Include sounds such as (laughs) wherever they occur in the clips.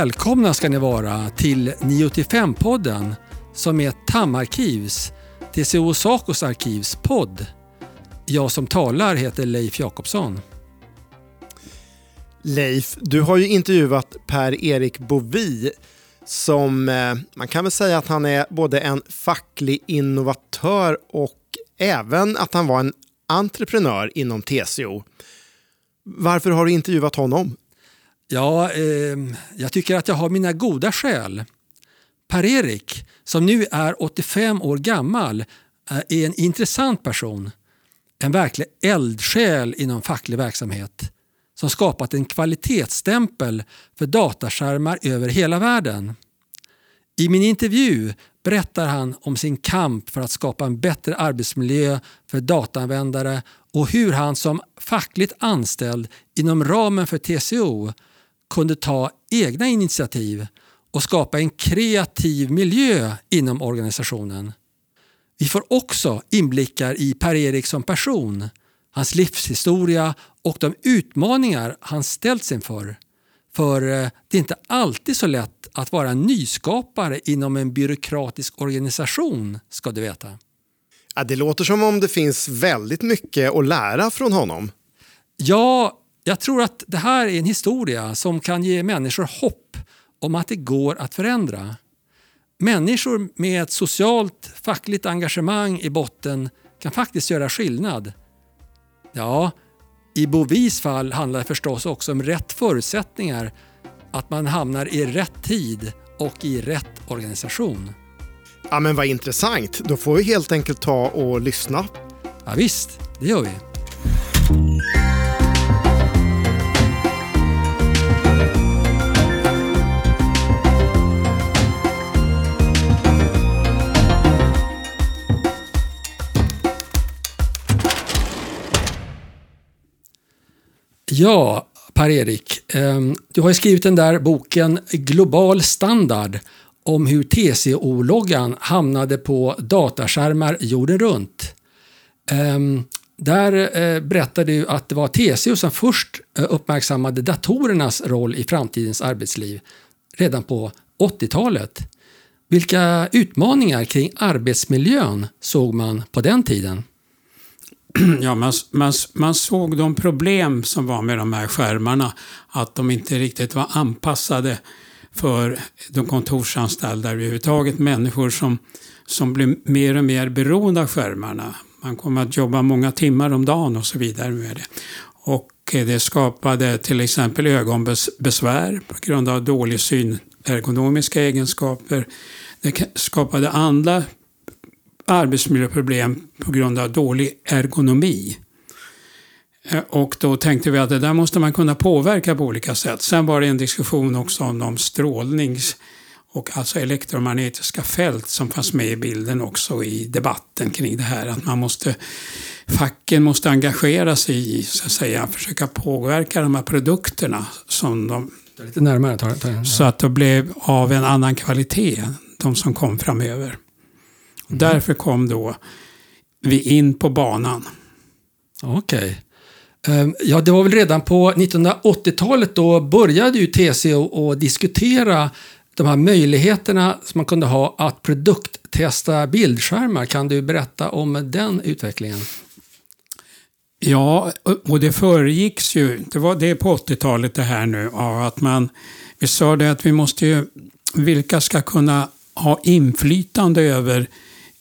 Välkomna ska ni vara till 985-podden som är TAM Arkivs, TCO Sacos arkivs podd. Jag som talar heter Leif Jakobsson. Leif, du har ju intervjuat Per-Erik Bovi som eh, man kan väl säga att han är både en facklig innovatör och även att han var en entreprenör inom TCO. Varför har du intervjuat honom? Ja, eh, jag tycker att jag har mina goda skäl. Per-Erik, som nu är 85 år gammal, eh, är en intressant person. En verklig eldsjäl inom facklig verksamhet som skapat en kvalitetsstämpel för dataskärmar över hela världen. I min intervju berättar han om sin kamp för att skapa en bättre arbetsmiljö för dataanvändare och hur han som fackligt anställd inom ramen för TCO kunde ta egna initiativ och skapa en kreativ miljö inom organisationen. Vi får också inblickar i Per-Erik som person, hans livshistoria och de utmaningar han ställts inför. För eh, det är inte alltid så lätt att vara nyskapare inom en byråkratisk organisation, ska du veta. Ja, det låter som om det finns väldigt mycket att lära från honom. Ja, jag tror att det här är en historia som kan ge människor hopp om att det går att förändra. Människor med ett socialt fackligt engagemang i botten kan faktiskt göra skillnad. Ja, i Bovis fall handlar det förstås också om rätt förutsättningar, att man hamnar i rätt tid och i rätt organisation. Ja, men vad intressant. Då får vi helt enkelt ta och lyssna. Ja, visst, det gör vi. Ja, Per-Erik. Ehm, du har skrivit den där boken Global standard om hur TCO-loggan hamnade på dataskärmar jorden runt. Ehm, där eh, berättade berättar du att det var TCO som först eh, uppmärksammade datorernas roll i framtidens arbetsliv redan på 80-talet. Vilka utmaningar kring arbetsmiljön såg man på den tiden? (clears throat) ja, man, man, man såg de problem som var med de här skärmarna. Att de inte riktigt var anpassade för de kontorsanställda överhuvudtaget. Människor som, som blev mer och mer beroende av skärmarna. Man kom att jobba många timmar om dagen och så vidare med det. Och eh, det skapade till exempel ögonbesvär på grund av dålig syn, ergonomiska egenskaper. Det skapade andra arbetsmiljöproblem på grund av dålig ergonomi. Eh, och då tänkte vi att det där måste man kunna påverka på olika sätt. Sen var det en diskussion också om de strålnings och alltså elektromagnetiska fält som fanns med i bilden också i debatten kring det här. Att man måste, facken måste engagera sig i, så att säga, försöka påverka de här produkterna som de... Lite närmare. Tar, tar, så att de blev av en annan kvalitet, de som kom framöver. Mm. Därför kom då vi in på banan. Okej. Okay. Ehm, ja, det var väl redan på 1980-talet då började ju TCO att diskutera de här möjligheterna som man kunde ha att produkttesta bildskärmar. Kan du berätta om den utvecklingen? Ja, och det föregicks ju, det var det på 80-talet det här nu, av att man, vi sa det att vi måste ju, vilka ska kunna ha inflytande över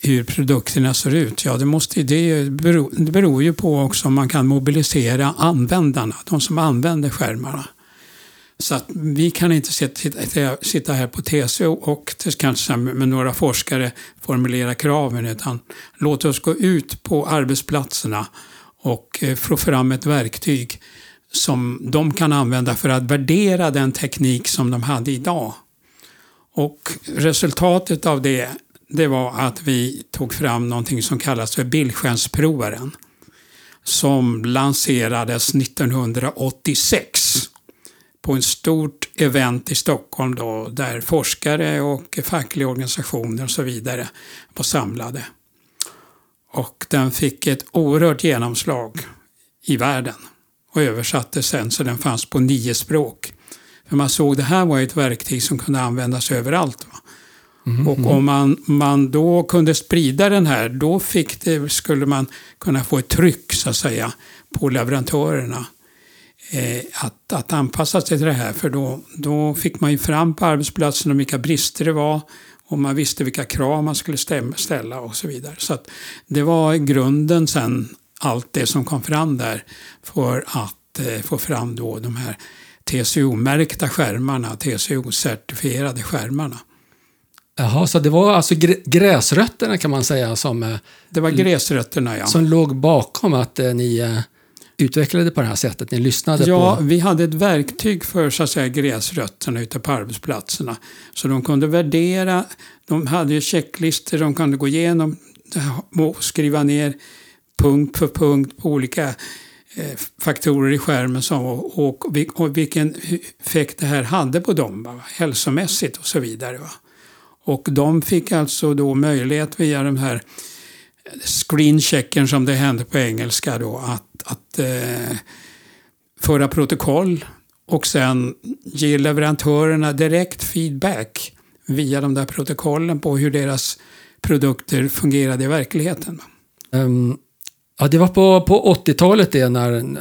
hur produkterna ser ut? Ja, det, måste, det, beror, det beror ju på också om man kan mobilisera användarna, de som använder skärmarna. Så att vi kan inte sitta, sitta här på TCO och kanske med några forskare formulera kraven, utan låt oss gå ut på arbetsplatserna och eh, få fram ett verktyg som de kan använda för att värdera den teknik som de hade idag. Och resultatet av det det var att vi tog fram någonting som kallas för bildskärmsprovaren. Som lanserades 1986 på ett stort event i Stockholm då, där forskare och fackliga organisationer och så vidare var samlade. Och den fick ett oerhört genomslag i världen och översattes sen så den fanns på nio språk. För man såg det här var ett verktyg som kunde användas överallt. Va? Mm-hmm. Och om man, man då kunde sprida den här, då fick det, skulle man kunna få ett tryck så att säga på leverantörerna. Eh, att, att anpassa sig till det här, för då, då fick man ju fram på arbetsplatsen vilka brister det var och man visste vilka krav man skulle ställa och så vidare. Så att det var grunden sen, allt det som kom fram där för att eh, få fram då de här TCO-märkta skärmarna, TCO-certifierade skärmarna. Jaha, så det var alltså grä- gräsrötterna kan man säga som, eh, Det var gräsrötterna ja. som låg bakom att eh, ni eh, utvecklade på det här sättet. Ni lyssnade Ja, på... vi hade ett verktyg för så att säga, gräsrötterna ute på arbetsplatserna. Så de kunde värdera, de hade ju checklistor, de kunde gå igenom och skriva ner punkt för punkt på olika faktorer i skärmen som, och, och, och vilken effekt det här hade på dem, va? hälsomässigt och så vidare. Va? Och de fick alltså då möjlighet via de här screenchecken som det hände på engelska då att, att eh, föra protokoll och sen ge leverantörerna direkt feedback via de där protokollen på hur deras produkter fungerade i verkligheten. Ehm, ja, det var på, på 80-talet det när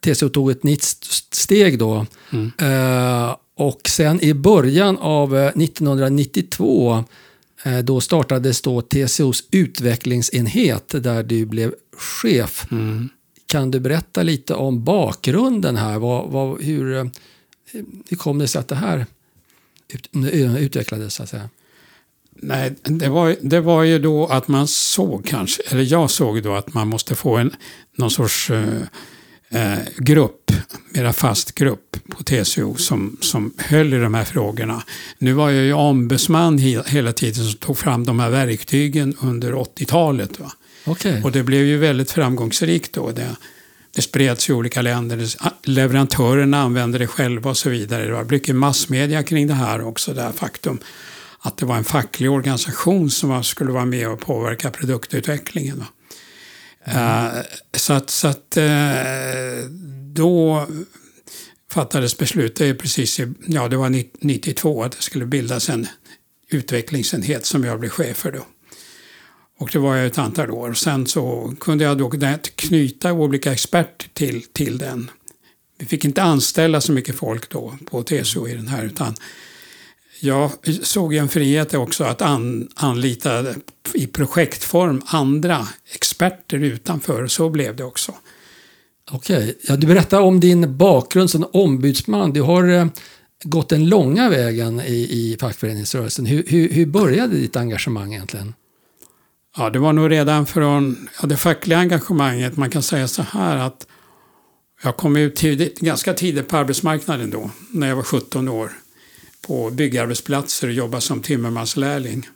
TCO tog ett nytt st- steg då. Mm. Eh, och sen i början av eh, 1992 eh, då startades då TCOs utvecklingsenhet där du blev chef. Mm. Kan du berätta lite om bakgrunden här? Vad, vad, hur, eh, hur kom det sig att det här ut, utvecklades? Så att säga? Nej, det var, det var ju då att man såg kanske, eller jag såg då att man måste få en, någon sorts eh, eh, grupp, mera fast grupp på TCO som, som höll i de här frågorna. Nu var jag ju ombudsman he, hela tiden som tog fram de här verktygen under 80-talet. Va? Okej. Och det blev ju väldigt framgångsrikt då. Det, det spreds i olika länder, leverantörerna använde det själva och så vidare. Det var mycket massmedia kring det här också, det här faktum att det var en facklig organisation som skulle vara med och påverka produktutvecklingen. Va? Eh, så att, så att eh, då fattades beslut, det är precis i, ja det var 92, att det skulle bildas en utvecklingsenhet som jag blev chef för då. Och det var jag ett antal år. Sen så kunde jag då knyta olika experter till, till den. Vi fick inte anställa så mycket folk då på TCO i den här utan jag såg en frihet också att an, anlita i projektform andra experter utanför och så blev det också. Okej, ja, du berättar om din bakgrund som ombudsman. Du har eh, gått den långa vägen i, i fackföreningsrörelsen. Hur, hur, hur började ditt engagemang egentligen? Ja, det var nog redan från ja, det fackliga engagemanget. Man kan säga så här att jag kom ut tidigt, ganska tidigt på arbetsmarknaden då, när jag var 17 år. På byggarbetsplatser och jobbade som timmermanslärling.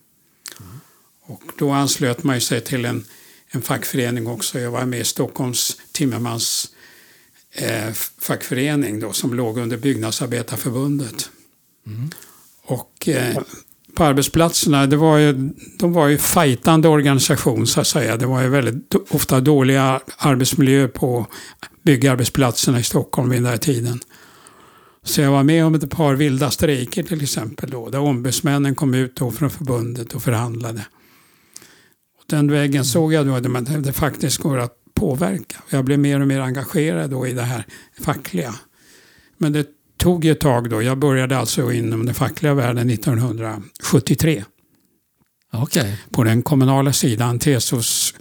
Och då anslöt man sig till en, en fackförening också. Jag var med i Stockholms timmermans eh, fackförening då, som låg under Byggnadsarbetarförbundet. Och eh, på arbetsplatserna, det var ju, de var ju fajtande organisation så att säga. Det var ju väldigt ofta dåliga arbetsmiljö på byggarbetsplatserna i Stockholm vid den här tiden. Så jag var med om ett par vilda strejker till exempel då, där ombudsmännen kom ut då från förbundet och förhandlade. Och den vägen såg jag då att det, faktiskt går att påverka. Jag blev mer och mer engagerad då i det här fackliga. Men det tog ju ett tag då. Jag började alltså inom den fackliga världen 1973 Okej, på den kommunala sidan, TCOs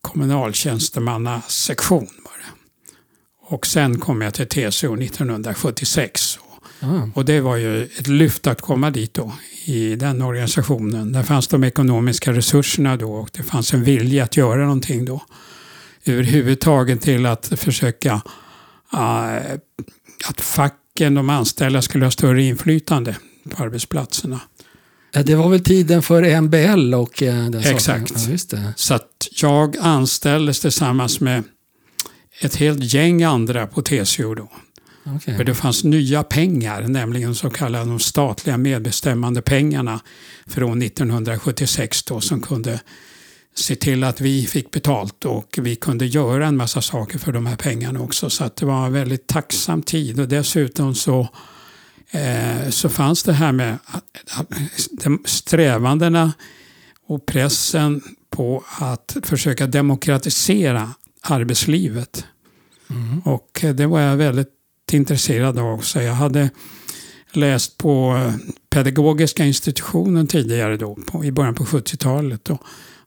kommunaltjänstemannasektion. Och sen kom jag till TCO 1976. ah, Och det var ju ett lyft att komma dit då, i den organisationen. Där fanns de ekonomiska resurserna då och det fanns en vilja att göra någonting då. Överhuvudtaget till att försöka eh, att facken, de anställda, skulle ha större inflytande på arbetsplatserna. Det var väl tiden för MBL och eh, den. Exakt. Ja. Så att jag anställdes tillsammans med ett helt gäng andra på TCO då. Okej. För det fanns nya pengar, nämligen så kallade de statliga medbestämmande pengarna från 1976 då, som kunde se till att vi fick betalt och vi kunde göra en massa saker för de här pengarna också. Så att det var en väldigt tacksam tid och dessutom så eh, så fanns det här med att, att, dem- strävandena och pressen på att försöka demokratisera arbetslivet. Och eh, det var jag väldigt intresserad av också. Jag hade läst på eh, pedagogiska institutionen tidigare då, på, i början på 70-talet. Då,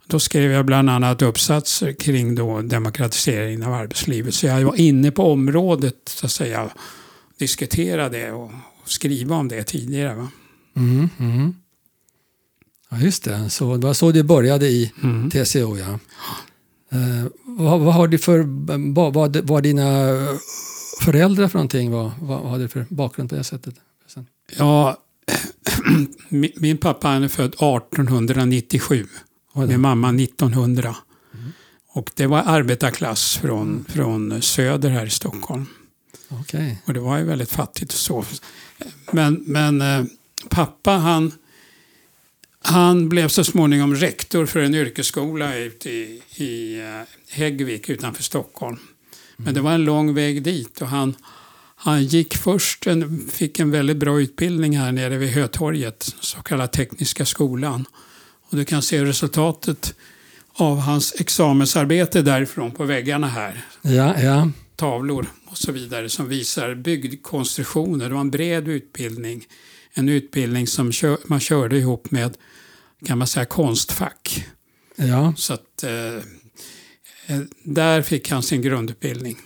då skrev jag bland annat uppsatser kring då demokratiseringen av arbetslivet. Så jag var inne på området, så att säga, diskutera det och, och skriva om det tidigare. Va? Mm, mm. Ja, just det. Så det var så det började i Mm. TCO. Ja. Eh, vad, vad har du för, vad, vad var dina föräldrar för någonting? Vad, vad hade du för bakgrund på det sättet? Ja, (clears throat) min, min pappa är född 1897. Oj då. Min mamma 1900. Och det var arbetarklass från, från söder här i Stockholm. Okej. Och det var ju väldigt fattigt och så. Men, men eh, pappa han, han blev så småningom rektor för en yrkesskola ute i, i eh, Häggvik utanför Stockholm. Men det var en lång väg dit och han, han gick först, en, fick en väldigt bra utbildning här nere vid Hötorget, så kallad Tekniska skolan. Och du kan se resultatet av hans examensarbete därifrån på väggarna här Ja, ja. tavlor och så vidare som visar byggkonstruktioner. Det var en bred utbildning. En utbildning som man körde ihop med kan man säga, konstfack. ja. Så att, eh, eh, där fick han sin grundutbildning.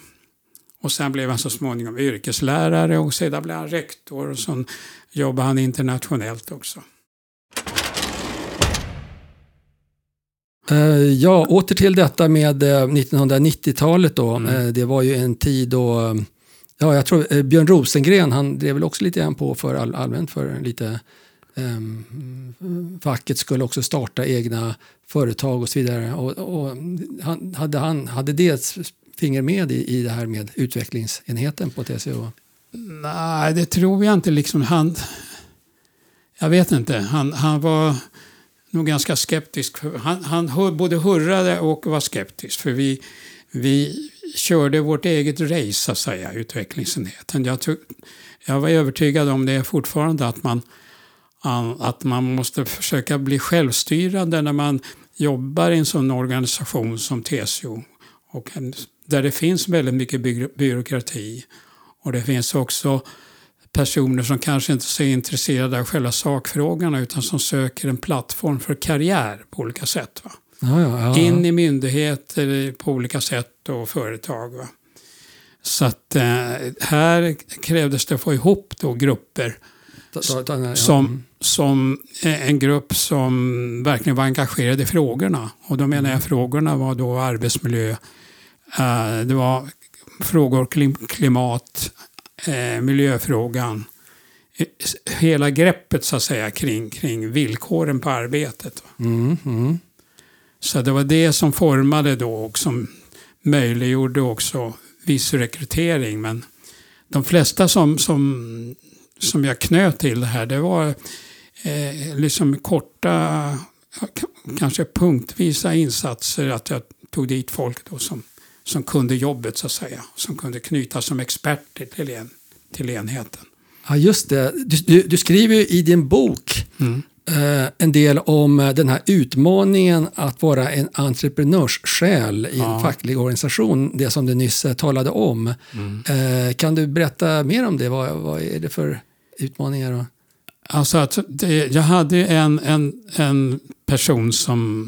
Och sen blev han så småningom yrkeslärare och sedan blev han rektor och så jobbade han internationellt också. Eh, Ja, åter till detta med eh, 1990-talet då. Mm. Eh, Det var ju en tid då, eh, ja jag tror eh, Björn Rosengren, han drev väl också lite grann på för all, allmänt för lite um, facket skulle också starta egna företag och så vidare. Och, och han, hade, han, hade det ett finger med i, i det här med utvecklingsenheten på TCO? Nej, det tror jag inte. Liksom han, jag vet inte. Han, han var nog ganska skeptisk. Han, han både hurrade och var skeptisk. För vi, vi körde vårt eget race, så att säga, utvecklingsenheten. Jag, tog, jag var övertygad om det fortfarande, att man, att man måste försöka bli självstyrande när man jobbar i en sån organisation som TCO. Och där det finns väldigt mycket by- byråkrati. Och det finns också personer som kanske inte är så intresserade av själva sakfrågorna utan som söker en plattform för karriär på olika sätt. Va? Ja, ja, ja. In i myndigheter på olika sätt och företag. Va? Så att eh, här krävdes det att få ihop då grupper. Som, som eh, en grupp som verkligen var engagerade i frågorna. Och då menar jag frågorna var då arbetsmiljö, det var frågor klim, klimat, miljöfrågan. Hela greppet så att säga kring, kring villkoren på arbetet. Mm, mm. Så det var det som formade då och som möjliggjorde också viss rekrytering. Men de flesta som, som, som jag knöt till det här, det var eh, liksom korta, kanske punktvisa insatser. Att jag tog dit folk då som, som kunde jobbet så att säga. Som kunde knytas som experter till, en, till enheten. Ja, just det. Du, du, du skriver ju i din bok Mm. eh, en del om eh, den här utmaningen att vara en entreprenörssjäl i en Ja. facklig organisation, det som du nyss eh, talade om. Eh, kan du berätta mer om det? Vad, vad är det för utmaningar? Och... Alltså att det, jag hade en, en, en person som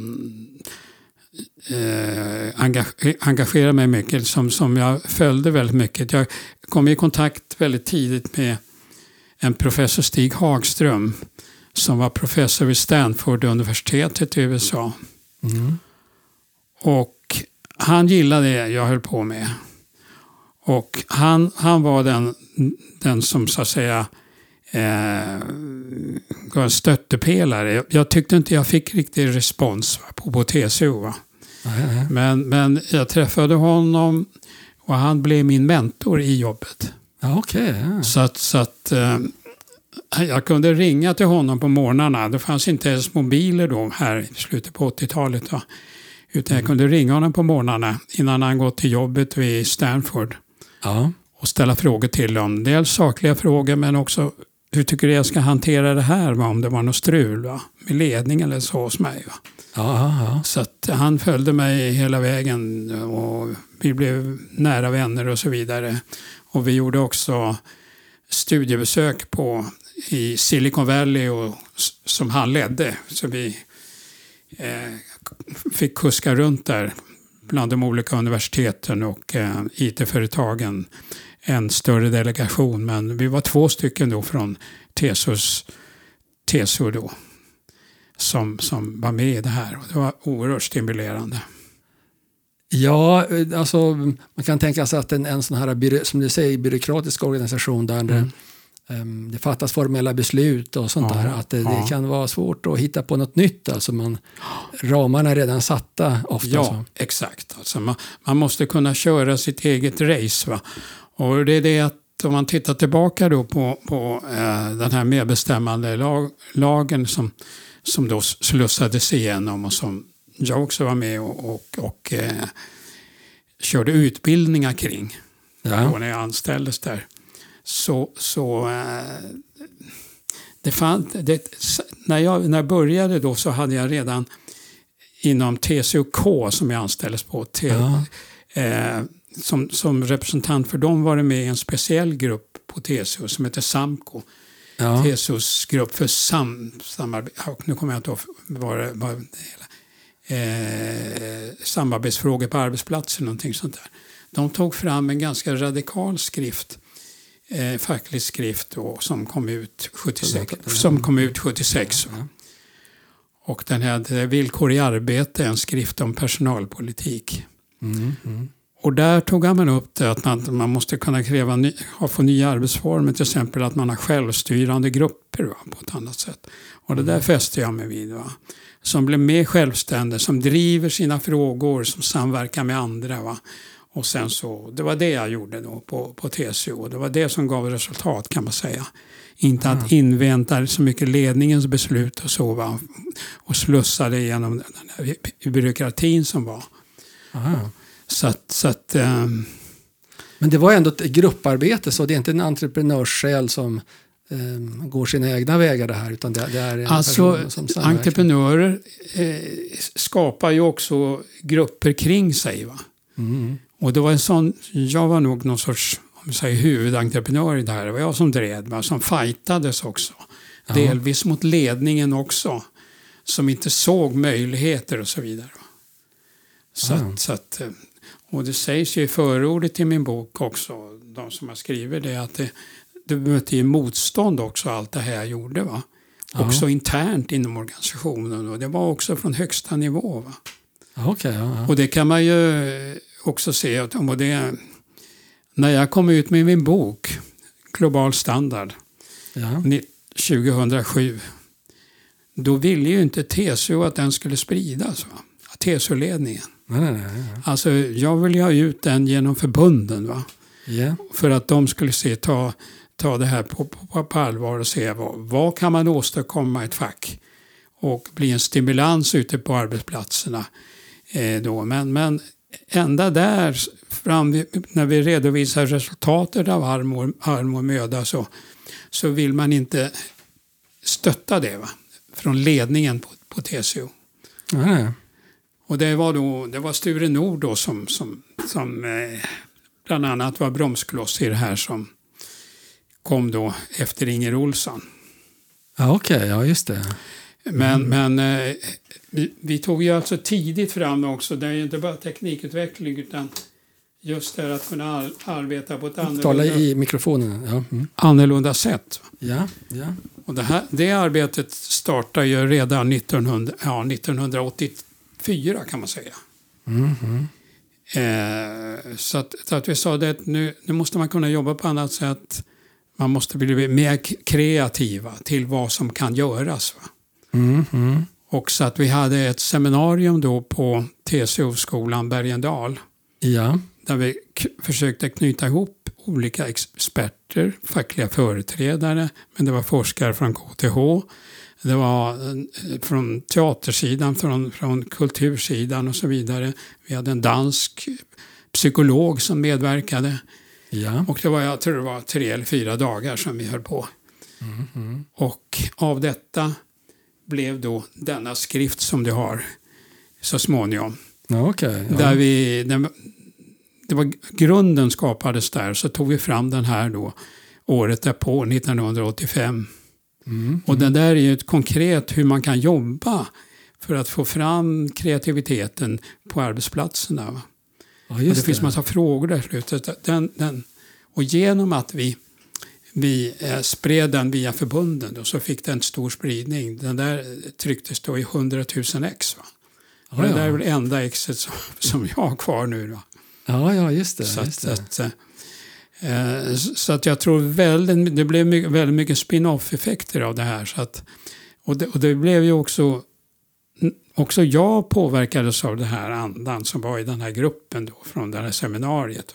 eh, engage, engagerade mig mycket, som, som jag följde väldigt mycket. Jag kom i kontakt väldigt tidigt med en professor Stig Hagström som var professor vid Stanford-universitetet i USA. Mm. Och han gillade det jag höll på med. Och han, han var den, den som så att säga eh, stöttepelare. Jag, tyckte inte jag fick riktig respons på, på TCO. Nej. Men, men jag träffade honom och han blev min mentor i jobbet. Ja, okej. ja. Så att, så att eh, jag kunde ringa till honom på morgnarna. Det fanns inte ens mobiler då här i slutet på 80-talet. Va? Utan jag kunde ringa honom på morgnarna innan han gått till jobbet vid Stanford Ja. och ställa frågor till honom. Dels sakliga frågor men också hur tycker du jag ska hantera det här va? om det var något strul va? med ledning eller så hos mig. Va? Ja, ja. Så han följde mig hela vägen och vi blev nära vänner och så vidare. Och vi gjorde också studiebesök på, i Silicon Valley och, som han ledde. Så vi eh, fick kuska runt där bland de olika universiteten och eh, IT-företagen. En större delegation, men vi var två stycken då från Tesos, Teso då som, som var med i det här. Och det var oerhört stimulerande. Ja, alltså man kan tänka sig att en, en sån här, som du säger, byråkratisk organisation där mm. det, um, det fattas formella beslut och sånt Ja, där, att det, ja. det kan vara svårt att hitta på något nytt. Alltså man, ramarna är redan satta ofta. Ja, Så. exakt. Alltså man, man måste kunna köra sitt eget race. Va? Och det är det att om man tittar tillbaka då på, på eh, den här medbestämmande lag, lagen som, som då slussades igenom och som jag också var med och, och, och eh, körde utbildningar kring Ja. när jag anställdes där. Så, så eh, det fann, det, när, jag, när jag började då så hade jag redan inom TCOK som jag anställdes på, T, Ja. eh, som, som representant för dem var det med i en speciell grupp på TCO som heter SAMKO. Ja. TCOs grupp för sam, samarbete, nu kommer jag inte ihåg vad det hela, eh, samarbetsfrågor på arbetsplatser, någonting sånt där. De tog fram en ganska radikal skrift, eh, facklig skrift då, som kom ut 76. Som kom ut 76 Ja. och den hade Villkor i arbete, en skrift om personalpolitik. Mm, mm. Och där tog man upp det att man, man måste kunna kräva ny, få nya arbetsformer, till exempel att man har självstyrande grupper va, på ett annat sätt. Och det där fäste jag mig vid. Va. Som blir mer självständiga, som driver sina frågor, som samverkar med andra. Va. Och sen så, det var det jag gjorde då på, på TCO. Det var det som gav resultat kan man säga. Inte att invänta så mycket ledningens beslut och så. Va? Och slussa det genom den byråkratin som var. Aha. Så att, så att ehm, Men det var ändå ett grupparbete så det är inte en entreprenörssjäl som ehm, går sina egna vägar det här utan det, det är en Alltså, som samverkar. entreprenörer eh, skapar ju också grupper kring sig. Va? Mm. Och det var en sån, jag var nog någon sorts om säger, huvudentreprenör i det här. Det var jag som drev, va? som fightades också. Ja. Delvis mot ledningen också. Som inte såg möjligheter och så vidare. Så, att, så att, eh, och det sägs ju i förordet till min bok också, de som har skrivit det, att det, det mötte ju motstånd också allt det här jag gjorde. Va? Också internt inom organisationen och det var också från högsta nivå. Va? Ja. Och det kan man ju också se. att- Och det, när jag kom ut med min bok Global standard ja. ni- 2007 då ville ju inte TCO att den skulle spridas. Va? TCO-ledningen. Nej, nej, nej. Alltså, jag ville ha ut den genom förbunden. Va? Ja. För att de skulle se, ta, ta det här på, på, på allvar och se vad, vad kan man åstadkomma i ett fack och bli en stimulans ute på arbetsplatserna. Eh, då. Men, men ända där, fram, när vi redovisar resultatet av arm och, arm och möda så, så vill man inte stötta det va? från ledningen på, på TCO. Nej. Och det var, då, det var Sture Nord då som, som, som eh, bland annat var bromskloss i det här som kom då efter Inger Olsson. Ja, Okej, ja just det. Men, men eh, vi, vi tog ju alltså tidigt fram också, det är ju inte bara teknikutveckling utan just det här att kunna ar- arbeta på ett Tala annorlunda, i mikrofonen. Ja, mm. annorlunda sätt. ja, ja. Och det, här, det arbetet startade ju redan 1900, ja, 1984 kan man säga. Mm. Eh, så, att, så att vi sa det att nu, nu måste man kunna jobba på annat sätt. Man måste bli mer kreativa till vad som kan göras. Mm. Och så att vi hade ett seminarium då på TCO-skolan Bergendal Ja, där vi försökte knyta ihop olika experter, fackliga företrädare, men det var forskare från KTH, det var eh, från teatersidan, från, från kultursidan och så vidare. Vi hade en dansk psykolog som medverkade ja. och det var, jag tror det var tre eller fyra dagar som vi höll på. Och av detta blev då denna skrift som du har så småningom. Ja, okej. ja. Där vi, den, det var, grunden skapades där, så tog vi fram den här då året därpå, 1985. Mm. Och den där är ju ett konkret hur man kan jobba för att få fram kreativiteten på arbetsplatserna. va. Ja, Och just det finns massa frågor där i slutet. Den, den, och genom att vi, vi eh, spred den via förbunden då, så fick den stor spridning. Den där trycktes då i 100 000 ex. Va? Och Ja, det där är väl enda exet som, som jag har kvar nu. Då. Ja, ja, just det. Så, att, just det. att, eh, eh, så att jag tror väldigt, det blev mycket, väldigt mycket spin-off-effekter av det här. Så att, och, det, och det blev ju också, också jag påverkades av det här andan som var i den här gruppen då, från det här seminariet.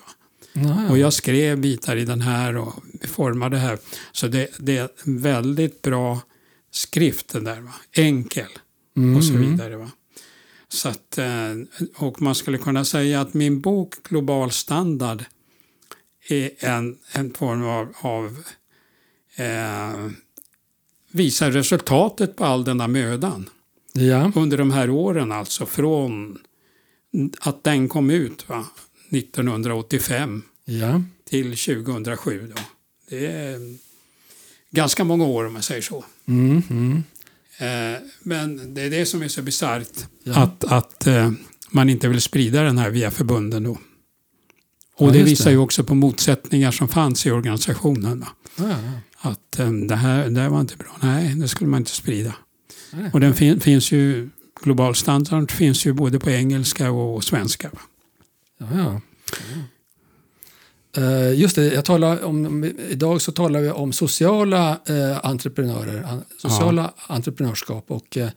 Ja. Och jag skrev bitar i den här och formade det här. Så det, det är väldigt bra skrift den där. Va? Enkel och så Mm. vidare. Va? Så att, eh, och man skulle kunna säga att min bok Global standard är en, en form av, av eh, visar resultatet på all denna mödan Ja, under de här åren alltså från att den kom ut va, 1985 ja. till 2007. Då. Det är ganska många år om man säger så. Mm, mm. Eh, men det är det som är så bisarrt. Ja. Att, att eh, man inte vill sprida den här via förbunden. Då. Och Ja, det visar det. ju också på motsättningar som fanns i organisationen. Ja, ja. Att eh, det, här, det här var inte bra. Nej, det skulle man inte sprida. Nej. Och den fin, finns ju, global standard finns ju både på engelska och svenska. Va? Ja. Eh, just det, jag talar om, idag så talar vi om sociala eh, entreprenörer, an, sociala entreprenörskap. Och, eh,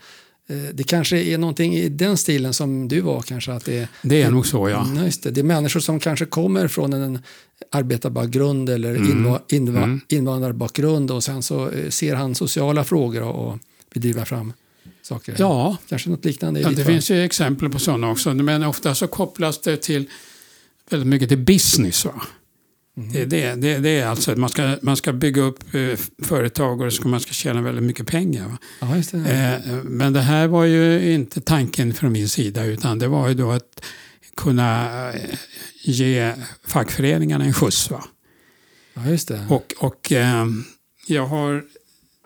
det kanske är någonting i den stilen som du var kanske. Att det, är- Det är nog så ja. Mm, just det. det är människor som kanske kommer från en arbetarbakgrund eller inva, inva, Mm. invandrarbakgrund och sen så eh, ser han sociala frågor och, vill driva fram saker. Ja, Kanske något liknande Ja, det fall. finns ju exempel på sådana också, men ofta så kopplas det till väldigt mycket till business. Va? Mm. Det, är det, det, är alltså att man ska, man ska bygga upp eh, företag och ska man ska tjäna väldigt mycket pengar. Ja, det. Eh, men det här var ju inte tanken från min sida utan det var ju då att kunna eh, ge fackföreningarna en skjuts. Va? Ja, just det. Och, och jag har,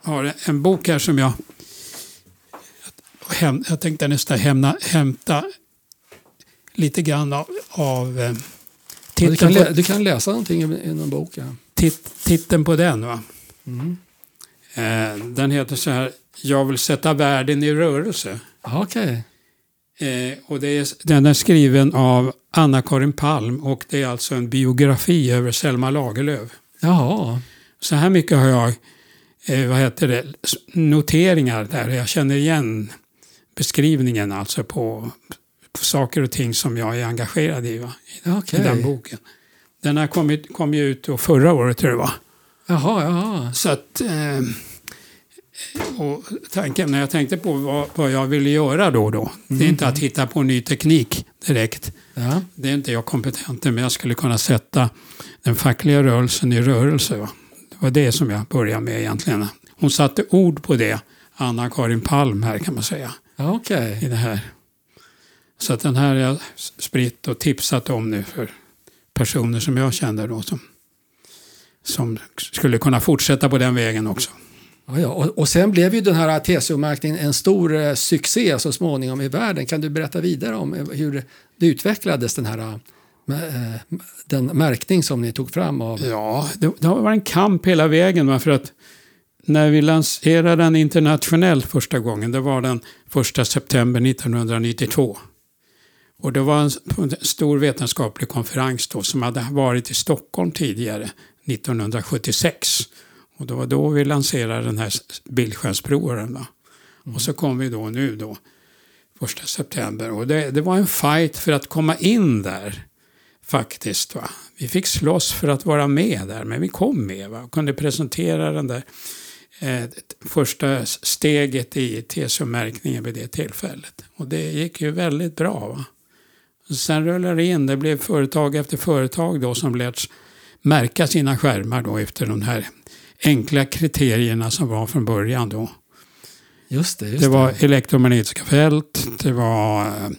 har en bok här som jag jag tänkte nästan hämna, hämta lite grann av, av du, kan lä- du kan läsa någonting i, någon bok. Ja. tit, titeln på den. Va? Mm. Eh, den heter så här, Jag vill sätta världen i rörelse. Okej. Eh, och det är, den är skriven av Anna-Karin Palm och det är alltså en biografi över Selma Lagerlöf. Jaha. Så här mycket har jag eh, vad heter det, noteringar där jag känner igen beskrivningen alltså på saker och ting som jag är engagerad i, va? Okej. i den boken. Den här kom, kom ju ut då förra året tror jag det var. Jaha, jaha. Så att, eh, och tanken när jag tänkte på vad, vad jag ville göra då, då det är inte att hitta på ny teknik direkt. Ja. Det är inte jag kompetent i, men jag skulle kunna sätta den fackliga rörelsen i rörelse. Va? Det var det som jag började med egentligen. Hon satte ord på det, Anna-Karin Palm här kan man säga, Okej. i det här. Så att den här har jag spritt och tipsat om nu för personer som jag känner då som, som skulle kunna fortsätta på den vägen också. Ja, ja. Och, och sen blev ju den här TCO-märkningen en stor eh, succé så småningom i världen. Kan du berätta vidare om eh, hur det utvecklades den här eh, den märkning som ni tog fram av? Ja, det, det varit en kamp hela vägen. Va? För att när vi lanserade den internationellt första gången, det var den 1 september 1992. Och det var en stor vetenskaplig konferens då som hade varit i Stockholm tidigare, 1976. Och det var då vi lanserade den här bildskärmsprovaren. Och så kom vi då nu då, första september. Och det, det var en fight för att komma in där faktiskt. Va? Vi fick slåss för att vara med där, men vi kom med va? och kunde presentera den där eh, första steget i TCO-märkningen vid det tillfället. Och det gick ju väldigt bra. Va? Sen rullade det in, det blev företag efter företag då som lärt märka sina skärmar då efter den här enkla kriterierna som var från början då. Just det. Just Det var elektromagnetiska fält, det var eh,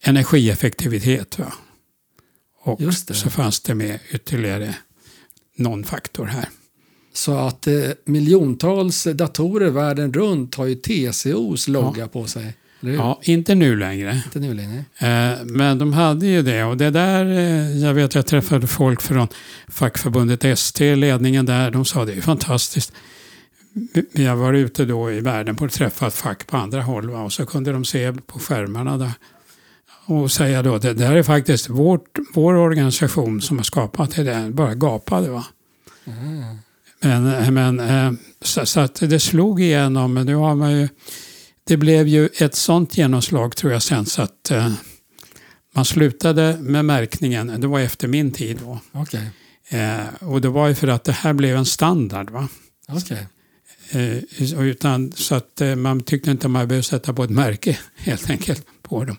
energieffektivitet. Va? Och det. så fanns det med ytterligare någon faktor här. Så att eh, miljontals datorer världen runt har ju TCOs logga på sig. Eller hur? Ja, inte nu längre. Inte nu längre. Eh, Men de hade ju det och det där, eh, jag vet jag träffade folk från fackförbundet ST, ledningen där, de sa det är fantastiskt. Vi- har varit ute då i världen på och träffat fack på andra håll va? och så kunde de se på skärmarna där och säga då det där är faktiskt vårt, vår organisation som har skapat det där, bara gapade va. Mm. Men, men eh, så, så att det slog igenom, men nu har man ju, det blev ju ett sånt genomslag tror jag sen så att eh, man slutade med märkningen, det var efter min tid då. Okej. Eh, och det var ju för att det här blev en standard. Va? Okej. Eh, utan, så att eh, man tyckte inte man behövde sätta på ett märke helt enkelt på dem.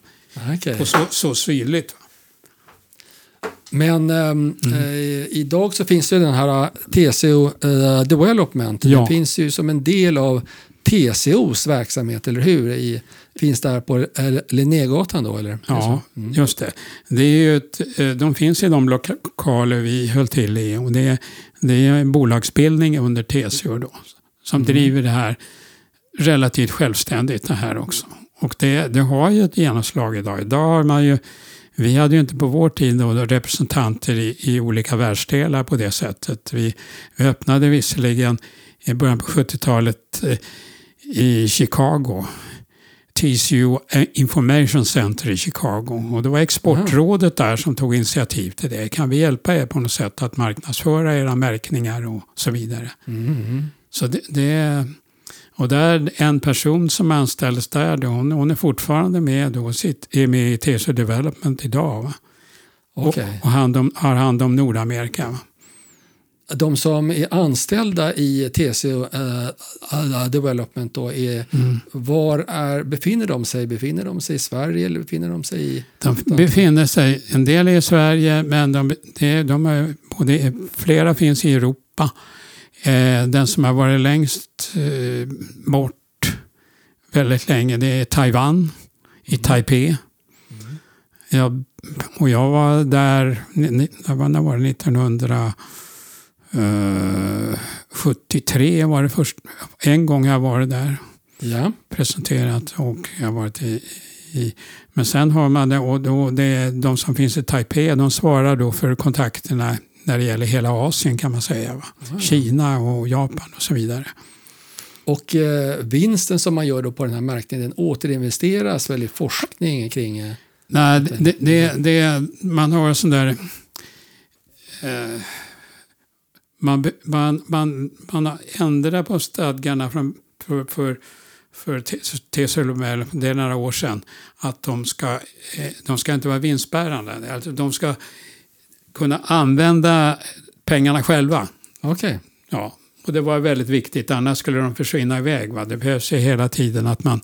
Okej. Och så, så synligt. Va? Men ehm, Mm. eh, idag så finns ju den här TCO eh, Development. Ja. Det finns ju som en del av TCOs verksamhet, eller hur? I, finns där på eh, Linnégatan då, eller? Ja? Mm. just det. det är ett, eh, de finns i de lokaler vi höll till i och det är, det är en bolagsbildning under TCO då, som driver det här relativt självständigt det här också. Och det, det har ju ett genomslag idag. Idag har man ju, vi hade ju inte på vår tid då representanter i, i olika världsdelar på det sättet. Vi, vi öppnade visserligen i början på 70-talet eh, i Chicago TCU Information Center i Chicago. Och det var Exportrådet där som tog initiativ till det. Kan vi hjälpa er på något sätt att marknadsföra era märkningar och så vidare. Mm. Så det, det, och där en person som anställdes där, då, hon, hon är fortfarande med, då, sitt, är med i TCU Development idag. Va? Okej. Och, och hand om, har hand om Nordamerika. Va? De som är anställda i TCO eh, Development då är, Mm. var är, befinner de sig? Befinner de sig i Sverige eller befinner de sig i... De befinner sig, en del är i Sverige, men de, det, de är, både, flera finns i Europa. Eh, den som har varit längst eh, bort väldigt länge, det är Taiwan, i Taipei. Jag, och jag var där, när var det 1973 var det först, en gång jag varit där Ja. presenterat och jag har varit i, i men sen har man det och då det, de som finns i Taipei de svarar då för kontakterna när det gäller hela Asien kan man säga. Va? Kina och Japan och så vidare. Och eh, vinsten som man gör då på den här märkningen den återinvesteras väl i forskning kring... Eh, Nej, det, det, det, man har en sån där... Eh, man, man, man, man har ändrat på stadgarna från, för, för, för TCL, det är några år sedan, att de ska, eh, de ska inte vara vinstbärande. Alltså de ska kunna använda pengarna själva. Okej. Ja, och det var väldigt viktigt, annars skulle de försvinna iväg. Va? Det behövs ju hela tiden att man,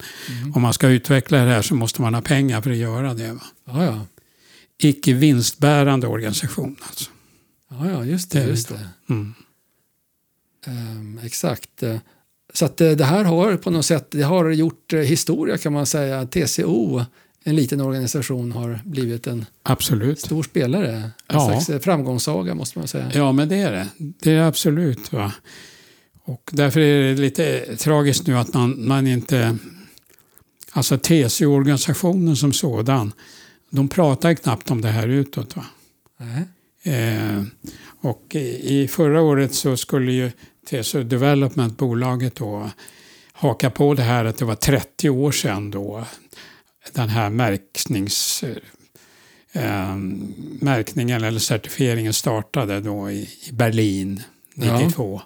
om man ska utveckla det här så måste man ha pengar för att göra det. Va? Ja, ja. Icke vinstbärande organisation alltså. Ja, ja, just det. Just det. Mm. Ehm, exakt. Så att eh, det här har på något sätt det har gjort eh, historia kan man säga. TCO, en liten organisation, har blivit en Absolut. stor spelare. En Ja. slags eh, framgångssaga måste man säga. Ja, men det är det. Det är absolut. Va? Och därför är det lite tragiskt nu att man, man inte... Alltså TCO-organisationen som sådan, de pratar knappt om det här utåt. Va? Nej. Eh, och i, förra året så skulle ju TCO Development, bolaget då, haka på det här att det var 30 år sedan då den här märknings, eh, märkningen eller certifieringen startade då i, i Berlin 92.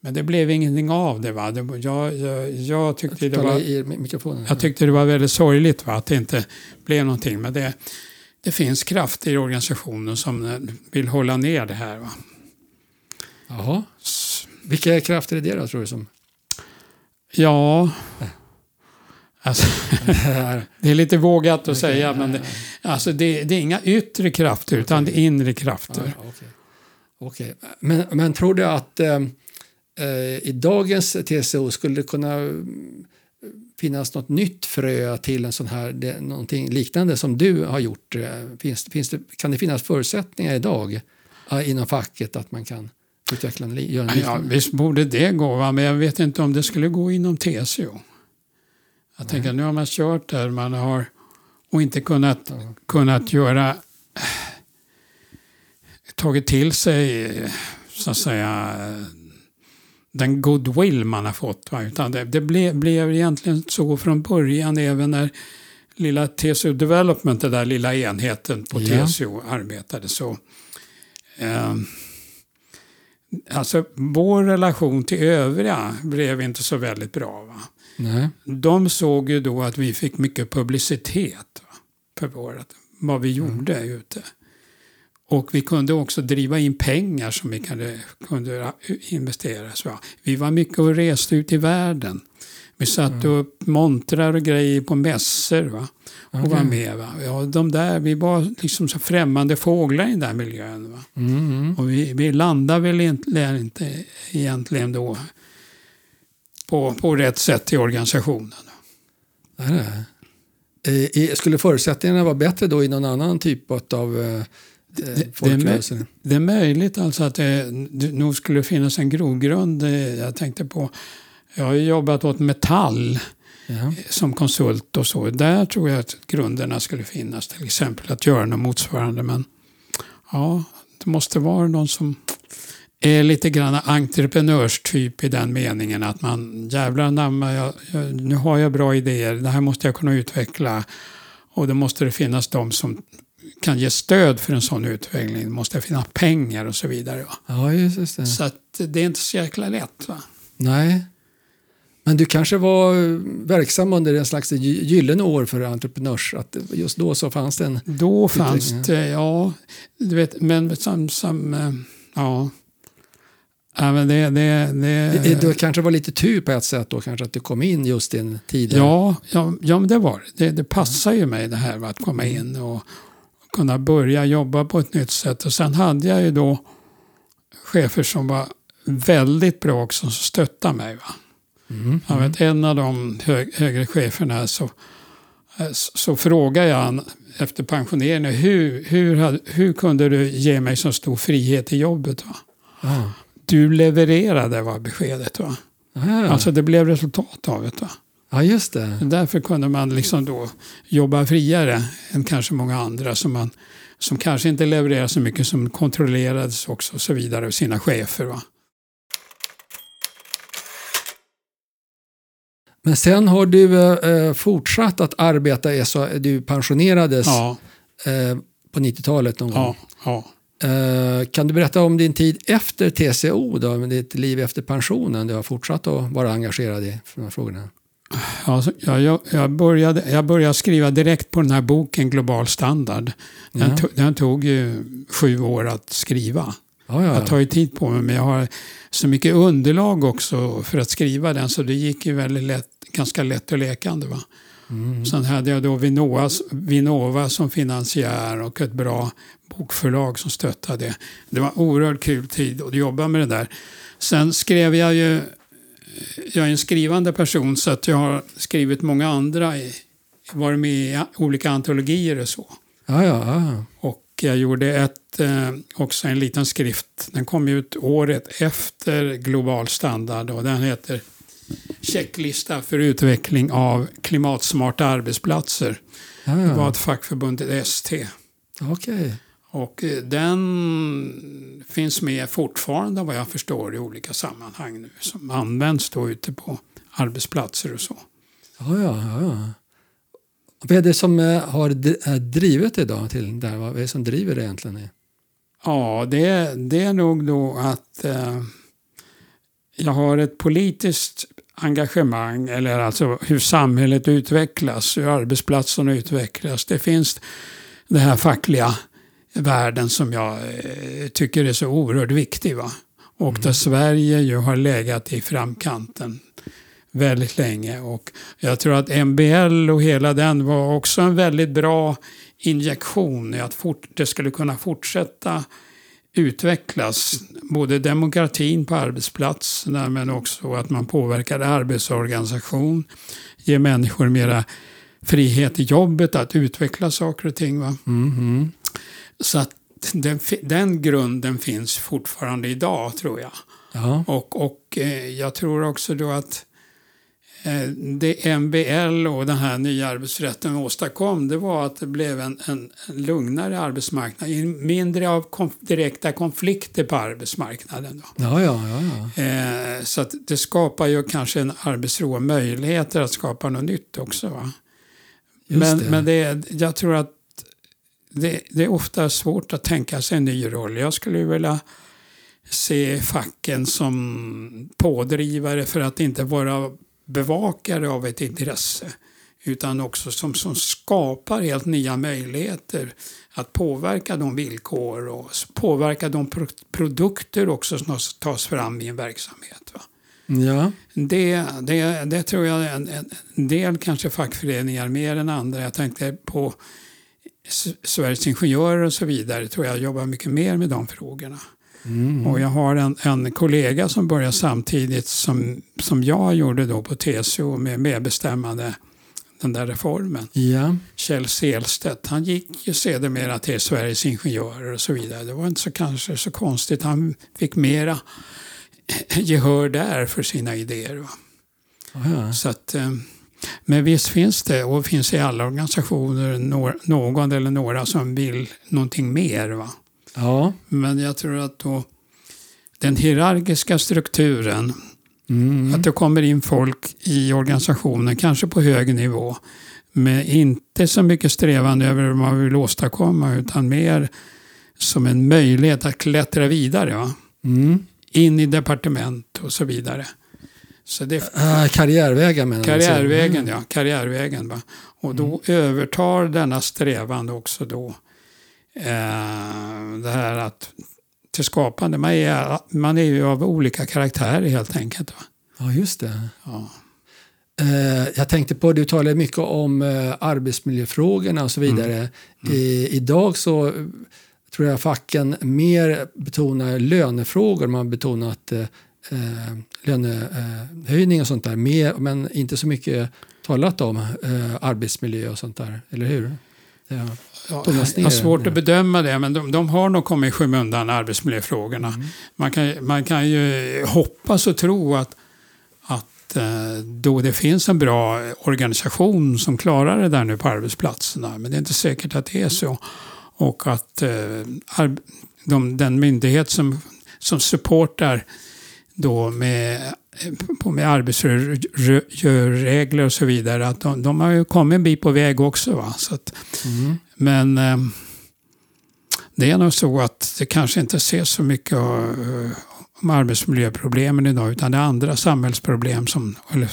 Men det blev ingenting av det. Va? det jag, jag, jag, tyckte det var, jag tyckte det var väldigt sorgligt va? att det inte blev någonting. Men det, det finns krafter i organisationen som eh, vill hålla ner det här. Va? Jaha. Vilka krafter är det då tror du? Som? Ja, (laughs) alltså, (laughs) det är lite vågat att säga, men det, alltså det, det är inga yttre krafter utan det är inre krafter. Ja, okej. Okej. Men, men tror du att eh, eh, i dagens TCO skulle kunna finnas något nytt frö till en sån här, det, någonting liknande som du har gjort? Eh, Finns, finns det, kan det finnas förutsättningar idag eh, inom facket att man kan utveckla en, göra en Ja, liknande? visst borde det gå, va? men jag vet inte om det skulle gå inom TCO. Jag tänker nu har man kört där man har och inte kunnat, kunnat göra tagit till sig så att säga den goodwill man har fått. Va? Utan det, det blev, blev egentligen så från början även när lilla TCO Development, den där lilla enheten på Ja. TCO arbetade. så eh, Alltså vår relation till övriga blev inte så väldigt bra. Va? Nej. De såg ju då att vi fick mycket publicitet va? för vårat, vad vi gjorde ute. Och vi kunde också driva in pengar som vi kunde, kunde investera. Så? Vi var mycket och reste ut i världen. Vi satte upp montrar och grejer på mässor va? och var Okej. med. Va? Ja, de där, vi var liksom så främmande fåglar i den där miljön. Va? Mm, mm. Och vi, vi landade väl egentligen inte egentligen då på, på rätt sätt i organisationen. Det är det. Eh, i- Skulle förutsättningarna vara bättre då i någon annan typ av eh, det? Det är möjligt alltså att det, nog skulle finnas en grogrund. eh, Jag tänkte på, jag har jobbat åt Metall Ja. som konsult och så. Där tror jag att grunderna skulle finnas. Till exempel att göra något motsvarande. Men ja, det måste vara någon som är lite grann entreprenörstyp i den meningen att man jävlar anamma, jag, jag, nu har jag bra idéer, det här måste jag kunna utveckla. Och då måste det finnas de som kan ge stöd för en sån utveckling. Det måste finnas pengar och så vidare. Va? ja, just det. Så att det är inte så jäkla lätt. Va? Nej. Men du kanske var verksam under en slags gy- gyllene år för entreprenörs... Att just då så fanns det en... Då fanns det, ja, du vet, men som, som eh, ja. Ja, men det, det, det, Det, det kanske var lite tur på ett sätt då kanske att du kom in just i en tid. ja, ja, ja, men det var det. det. Det passar ju mig det här med att komma in och kunna börja jobba på ett nytt sätt. Och sen hade jag ju då chefer som var väldigt bra också, som stöttade mig. Va? Mm. Jag vet, en av de hög, högre cheferna så, eh, så, frågade jag han efter pensioneringen hur, hur, hur kunde du ge mig så stor frihet i jobbet? Va? Ja. Du levererade var beskedet. Va? Ja. Alltså det blev resultat av det. Va? Ja, just det. Därför kunde man liksom då jobba friare än kanske många andra som, man, som kanske inte levererade så mycket som kontrollerades också och så vidare av sina chefer. Va? Men sen har du eh, fortsatt att arbeta, så du pensionerades Ja, eh, på 90-talet någon gång. ja, ja. Eh, kan du berätta om din tid efter TCO, då, ditt liv efter pensionen? Du har fortsatt att vara engagerad i de här frågorna. Alltså, jag, jag, började, jag började skriva direkt på den här boken Global standard. Den, Ja. to, den tog ju sju år att skriva. Ja, ja, Jag tar ju tid på mig men jag har så mycket underlag också för att skriva den så det gick ju väldigt lätt, ganska lätt och lekande. Va? Mm. Sen hade jag då Vinnova, Vinnova som finansiär och ett bra bokförlag som stöttade det. Det var oerhört kul tid att jobba med det där. Sen skrev jag ju, jag är en skrivande person så att jag har skrivit många andra, varit med i olika antologier och så. ja, ja, ja. Och jag gjorde ett, eh, också en liten skrift. Den kom ut året efter Global standard och den heter Checklista för utveckling av klimatsmarta arbetsplatser. ja, Det var ett fackförbund, ett ST. Okej. Och eh, den finns med fortfarande vad jag förstår i olika sammanhang nu. Som används då ute på arbetsplatser och så. Ja, ja, ja. Vad är det som eh, har eh, drivit då till där? Vad är det som driver dig egentligen? Ja, det, det är nog då att eh, jag har ett politiskt engagemang, eller alltså hur samhället utvecklas, hur arbetsplatserna utvecklas. Det finns den här fackliga världen som jag eh, tycker är så oerhört viktig. Va? Och där Sverige ju har legat i framkanten väldigt länge. Och jag tror att MBL och hela den var också en väldigt bra injektion i att fort, det skulle kunna fortsätta utvecklas. Både demokratin på arbetsplatserna men också att man påverkar arbetsorganisation. Ger människor mera frihet i jobbet att utveckla saker och ting. Va? Mhm. Så att den, den grunden finns fortfarande idag tror jag. Ja. Och, och eh, jag tror också då att eh, det MBL och den här nya arbetsrätten åstadkom, det var att det blev en, en, lugnare arbetsmarknad. Mindre av konf direkta konflikter på arbetsmarknaden. Då. Ja, ja, ja. Eh, så att det skapar ju kanske en arbetsro och möjligheter att skapa något nytt också. Men det. men det, jag tror att det, det är ofta svårt att tänka sig en ny roll. Jag skulle vilja se facken som pådrivare för att inte vara bevakare av ett intresse utan också som, som skapar helt nya möjligheter att påverka de villkor och påverka de pro produkter också som tas fram i en verksamhet. Va? ja. Det, det, det tror jag en, en, del kanske fackföreningar mer än andra. Jag tänkte på Sveriges Ingenjörer och så vidare. tror jag jobbar mycket mer med de frågorna. Mm. Och jag har en, en kollega som började samtidigt som, som jag gjorde då på TCO med medbestämmande, den där reformen. ja. Kjell Selstedt, han gick ju sedermera till Sveriges Ingenjörer och så vidare. Det var inte så kanske så konstigt. Han fick mera gehör där för sina idéer. Så att, eh, men visst finns det, och finns i alla organisationer, nå- någon eller några som vill någonting mer. Va? ja. Men jag tror att då den hierarkiska strukturen, Mm. att det kommer in folk i organisationen, kanske på hög nivå, med inte så mycket strävan över vad man vill åstadkomma, utan mer som en möjlighet att klättra vidare. Va? Mm. In i departement och så vidare. Så det, Ah, karriärvägen menar? Karriärvägen, Mm. ja. Karriärvägen. Va? Och då övertar denna strävan också då eh, det här att till skapande. Man är, man är ju av olika karaktärer helt enkelt. Va? Ja, just det. Ja. Eh, jag tänkte på, du talade mycket om eh, arbetsmiljöfrågorna och så vidare. I, idag så tror jag facken mer betonar lönefrågor. Man har betonat eh, eh, lönehöjning och sånt där mer, men inte så mycket talat om eh, arbetsmiljö och sånt där, eller hur? Ja. Jag har svårt att bedöma det, men de, de har nog kommit i skymundan, arbetsmiljöfrågorna. Man, kan, man kan ju hoppas och tro att, att eh, då det finns en bra organisation som klarar det där nu på arbetsplatserna, men det är inte säkert att det är så. Och att eh, de, den myndighet som, som supportar då med, på- med arbetsregler och så vidare, att de, de har ju kommit en bit på väg också. Va? Så att, Mm. men eh, det är nog så att det kanske inte ses så mycket eh, om arbetsmiljöproblemen idag utan det är andra samhällsproblem som, eller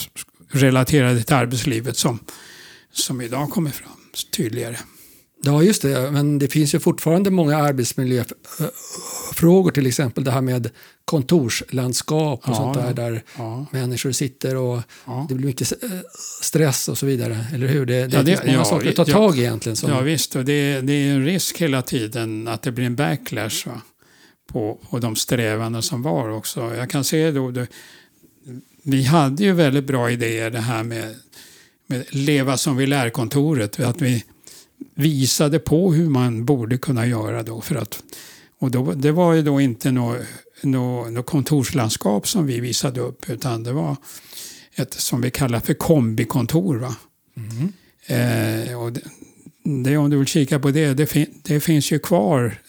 relaterade till arbetslivet som, som idag kommer fram tydligare. Ja, just det. Men det finns ju fortfarande många arbetsmiljöfrågor, till exempel det här med kontorslandskap och Ja, sånt där, där Ja, människor sitter och ja. det blir mycket eh, stress och så vidare, eller hur? Det, det, det- finns många saker att ta tag i egentligen. Som, ja visst, och det, det är en risk hela tiden att det blir en backlash va? På, på de strävanden som var också. Jag kan se då, det, vi hade ju väldigt bra idéer det här med, med Leva som vi lär-kontoret. Att vi visade på hur man borde kunna göra då. För att, och då, det var ju då inte något nå, nå kontorslandskap som vi visade upp utan det var ett som vi kallar för kombikontor. Va? Mhm. Eh, och det, det, om du vill kika på det, det, fin, det finns ju kvar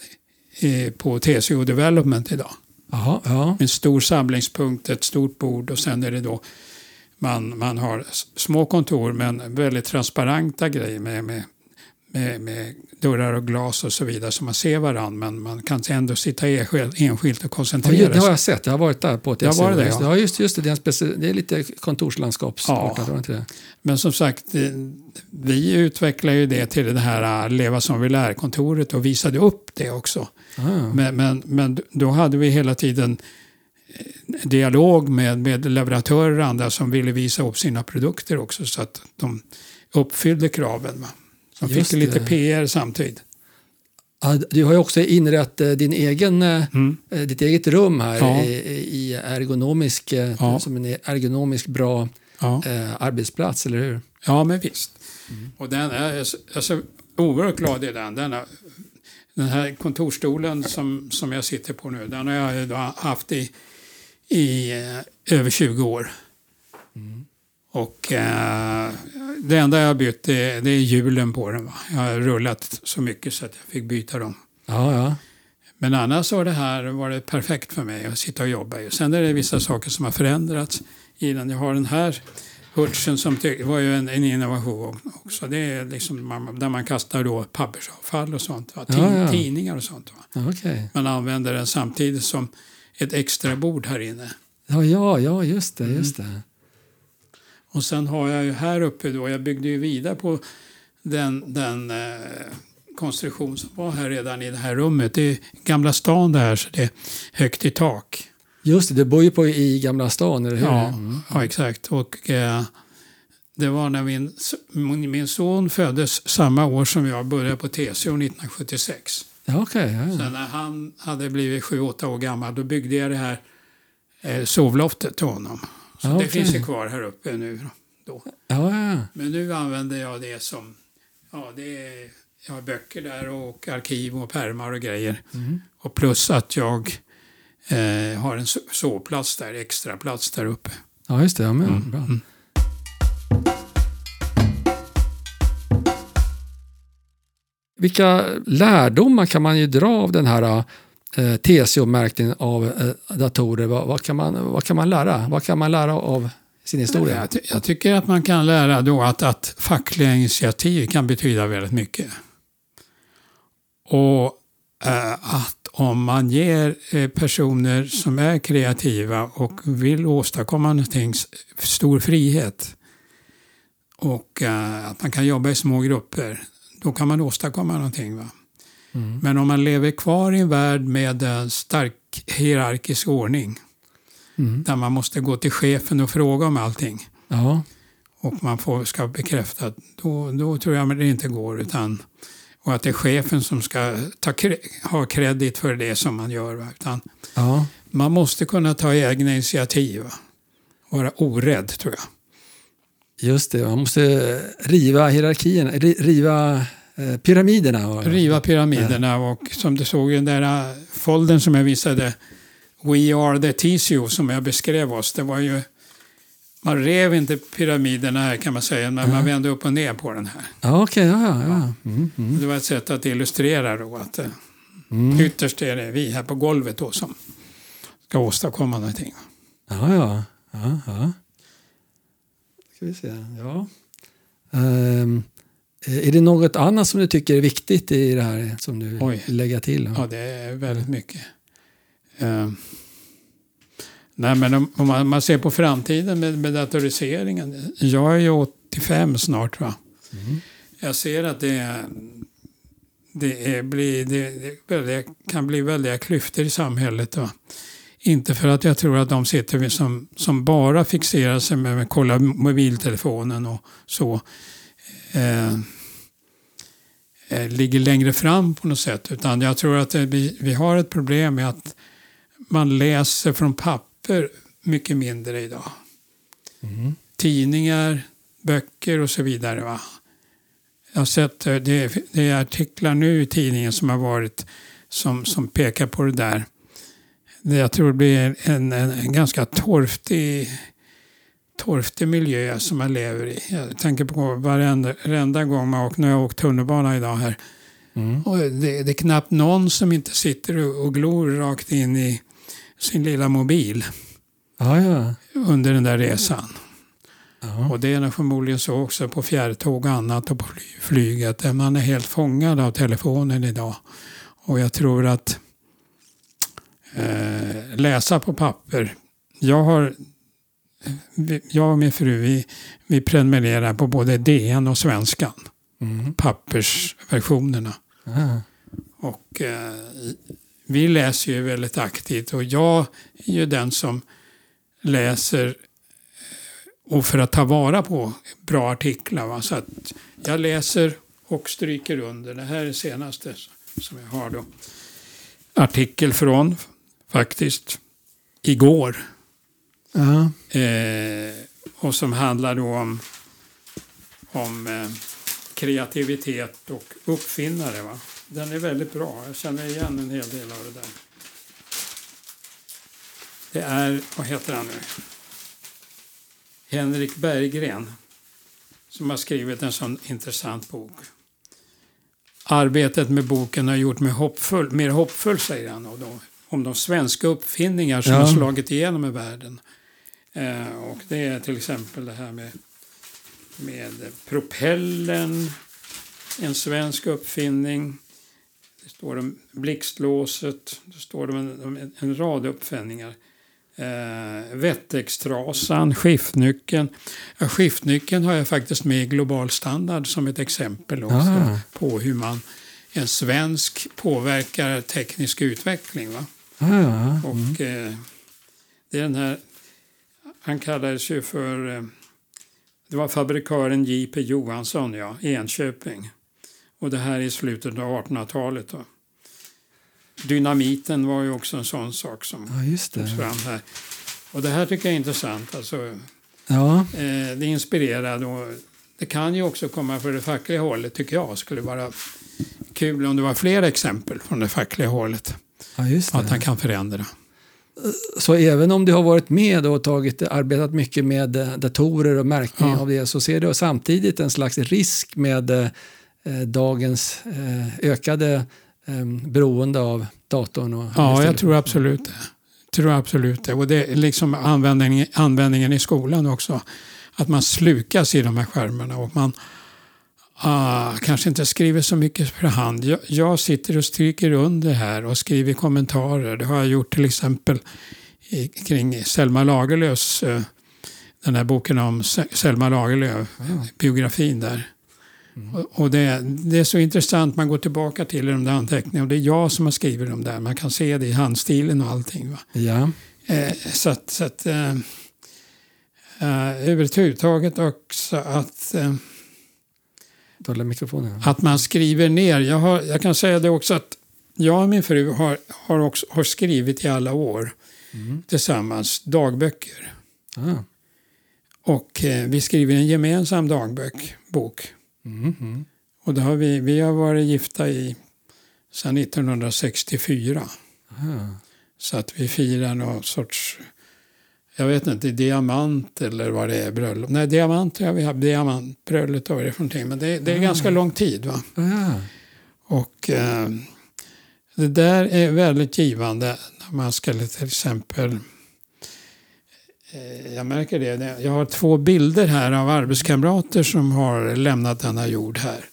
eh, på TCO Development idag. Jaha, ja. En stor samlingspunkt, ett stort bord och sen är det då man, man har små kontor men väldigt transparenta grejer med, med, med, med dörrar och glas och så vidare så man ser varandra men man kan ändå sitta enskilt, och Ja, koncentrera ju- det har sig. jag sett, jag har varit där på ett varit det, ja. Ja, just, just det. Det är, speci- det är lite kontorslandskapsartat, Ja. det? Men som sagt, vi utvecklar ju det till det här eh, Leva som vi lär-kontoret och visade upp det också. Ah. Men, men, men då hade vi hela tiden eh, dialog med, med leverantörer och andra som ville visa upp sina produkter också så att de uppfyllde kraven. Va? Just fick lite det. PR samtidigt. Ja, du har ju också inrett eh, din egen, eh, Mm. eh, ditt eget rum här Ja. i, i ergonomisk, Ja. som en ergonomisk bra eh, arbetsplats, eller hur? Ja, men visst. Och den är, jag är så- är så oerhört glad i den. den, har, den här kontorstolen som, som jag sitter på nu, den har jag haft i, i över 20 år. Och eh, det enda jag har bytt det, det är hjulen på den. Va? Jag har rullat så mycket så att jag fick byta dem. Ja, ja. Men annars har det här varit perfekt för mig att sitta och jobba i. Sen är det vissa saker som har förändrats i den. Jag har den här hurtsen som var ju en, en innovation också. Det är liksom man, där man kastar då pappersavfall och sånt. Va? Tid, Ja, ja. Tidningar och sånt. Va? okej. Man använder den samtidigt som ett extra bord här inne. Ja, ja, ja, just det, Mm. just det. Och sen har jag ju här uppe då, jag byggde ju vidare på den, den eh, konstruktion som var här redan i det här rummet. Det är Gamla stan det här så det är högt i tak. Just det, du bor ju på, i Gamla stan, eller hur? Ja, Mm. ja exakt. Och eh, det var när min, min son föddes samma år som jag började på TCO 1976. ja okej. ja, ja. Sen när han hade blivit 7-8 år gammal då byggde jag det här eh, sovloftet till honom. Så Ja, det finns ju kvar här uppe nu. Då. ja, ja. Men nu använder jag det som, ja det är, jag har böcker där och arkiv och pärmar och grejer. Mm. Och plus att jag eh, har en so- sovplats där, extra plats där uppe. ja just det. Ja, men, Mm, bra. mm. Vilka lärdomar kan man ju dra av den här eh, TCO-märkningen av eh, datorer? Vad, vad, kan man, vad kan man lära? Vad kan man lära av sin historia? Jag, ty- jag tycker att man kan lära då att, att fackliga initiativ kan betyda väldigt mycket. Och eh, att om man ger eh, personer som är kreativa och vill åstadkomma någonting stor frihet och eh, att man kan jobba i små grupper, då kan man åstadkomma någonting. Va? Mm. Men om man lever kvar i en värld med en stark hierarkisk ordning Mm. där man måste gå till chefen och fråga om allting Ja, och man får, ska bekräfta, då, då tror jag att det inte går. Utan, och att det är chefen som ska ta, ha kredit för det som man gör. Va? Utan ja, man måste kunna ta egna initiativ. Va? Vara orädd, tror jag. just det. Man måste riva hierarkierna, ri- riva pyramiderna. Och, Riva pyramiderna och som du såg i den där äh, foldern som jag visade, We are the TCO som jag beskrev oss. Det var ju, man rev inte pyramiderna här kan man säga, men man vände upp och ner på den här. Ja, okej. ja, ja, ja. Mm, mm, Det var ett sätt att illustrera då att eh, mm. Ytterst är det vi här på golvet då som ska åstadkomma någonting. Ja, ja. ja, ja. Ska vi se. Ja. Ehm, är det något annat som du tycker är viktigt i det här som du Oj. vill lägga till? Ja, det är väldigt mycket. Eh, nej, men om, om man, man ser på framtiden med, med datoriseringen. Jag är ju 85 snart. va. Mm. Jag ser att det, är- det, är, blir, det, det kan bli väldiga klyftor i samhället. Va? Inte för att jag tror att de sitter som, som bara fixerar sig med att kolla mobiltelefonen och så. Eh, ligger längre fram på något sätt. Utan jag tror att det, vi, vi har ett problem med att man läser från papper mycket mindre idag. Mm. Tidningar, böcker och så vidare. Va? Jag har sett eh, det, det är artiklar nu i tidningen som har varit som, som pekar på det där. Det jag tror det blir en, en, en ganska torftig, torftig miljö som man lever i. Jag tänker på varenda, varenda gång man åker, när jag har åkt tunnelbana idag här. Mm. Och det, det är knappt någon som inte sitter och, och glor rakt in i sin lilla mobil Ja, ja. under den där resan. ja. Och det är nog förmodligen så också på fjärrtåg och annat och på fly- flyget. där Man är helt fångad av telefonen idag. Och jag tror att eh, läsa på papper. Jag har jag och min fru vi, vi prenumererar på både DN och Svenskan. Mm. Pappersversionerna. Ja. Och eh, vi läser ju väldigt aktivt och jag är ju den som läser eh, och för att ta vara på bra artiklar. Va? Så att jag läser och stryker under. Det här är senaste som jag har då artikel från faktiskt igår. Ja. Eh, och som handlar då om, om eh, kreativitet och uppfinnare. Va? Den är väldigt bra. Jag känner igen en hel del av det där. Det är, vad heter han nu? Henrik Berggren som har skrivit en sån intressant bok. Arbetet med boken har gjort mig hoppfull, mer hoppfull, säger han, och då, om de svenska uppfinningar som Ja. har slagit igenom i världen. Eh, och det är till exempel det här med, med propellen, en svensk uppfinning. Det står om blixtlåset, det står om en, om en, rad uppfinningar. Eh, Wettextrasan, skiftnyckeln. Ja, skiftnyckeln har jag faktiskt med i global standard som ett exempel också Ah. på hur man en svensk påverkar teknisk utveckling. Va? Ja. Och eh, det är den här, han kallades ju för, eh, det var fabrikören J.P. Johansson, ja, i Enköping. Och det här är i slutet av 1800-talet. Då. Dynamiten var ju också en sån sak som ja, just togs fram här. Och det här tycker jag är intressant. Alltså, Ja, eh, det är inspirerande och det kan ju också komma från det fackliga hållet tycker jag. skulle vara kul om det var fler exempel från det fackliga hållet. ja, Att han kan förändra. Så även om du har varit med och tagit, arbetat mycket med eh, datorer och märkning Ja. av det så ser du samtidigt en slags risk med eh, dagens eh, ökade eh, beroende av datorn. Och Ja, jag tror absolut det. Tror absolut det. Och det är liksom användningen, användningen i skolan också. Att man slukas i de här skärmarna och man ah, kanske inte skriver så mycket för hand. Jag, jag sitter och stryker under här och skriver kommentarer. Det har jag gjort till exempel i, kring Selma Lagerlöfs, eh, den här boken om Se- Selma Lagerlöf, biografin där. Och, och det, det är så intressant, man går tillbaka till de där anteckningarna och det är jag som har skrivit dem där. Man kan se det i handstilen och allting. Va? Ja, Eh, så att, så att eh, eh, överhuvudtaget också att, eh. Att man skriver ner. Jag, har, jag kan säga det också att jag och min fru har, har, också, har skrivit i alla år tillsammans dagböcker. Ah. Och eh, vi skriver en gemensam dagbok. Bok. Mm, mm. Och det har vi, vi har varit gifta i sedan 1964. Ah. Så att vi firar någon sorts, jag vet inte, diamant eller vad det är, bröllop. Nej, diamant, ja, vi har diamantbröllop och vad det för någonting. Men det, det är ganska lång tid. va. Ah. Och eh, det där är väldigt givande när man ska till exempel eh, jag märker det. Jag har två bilder här av arbetskamrater som har lämnat denna jord här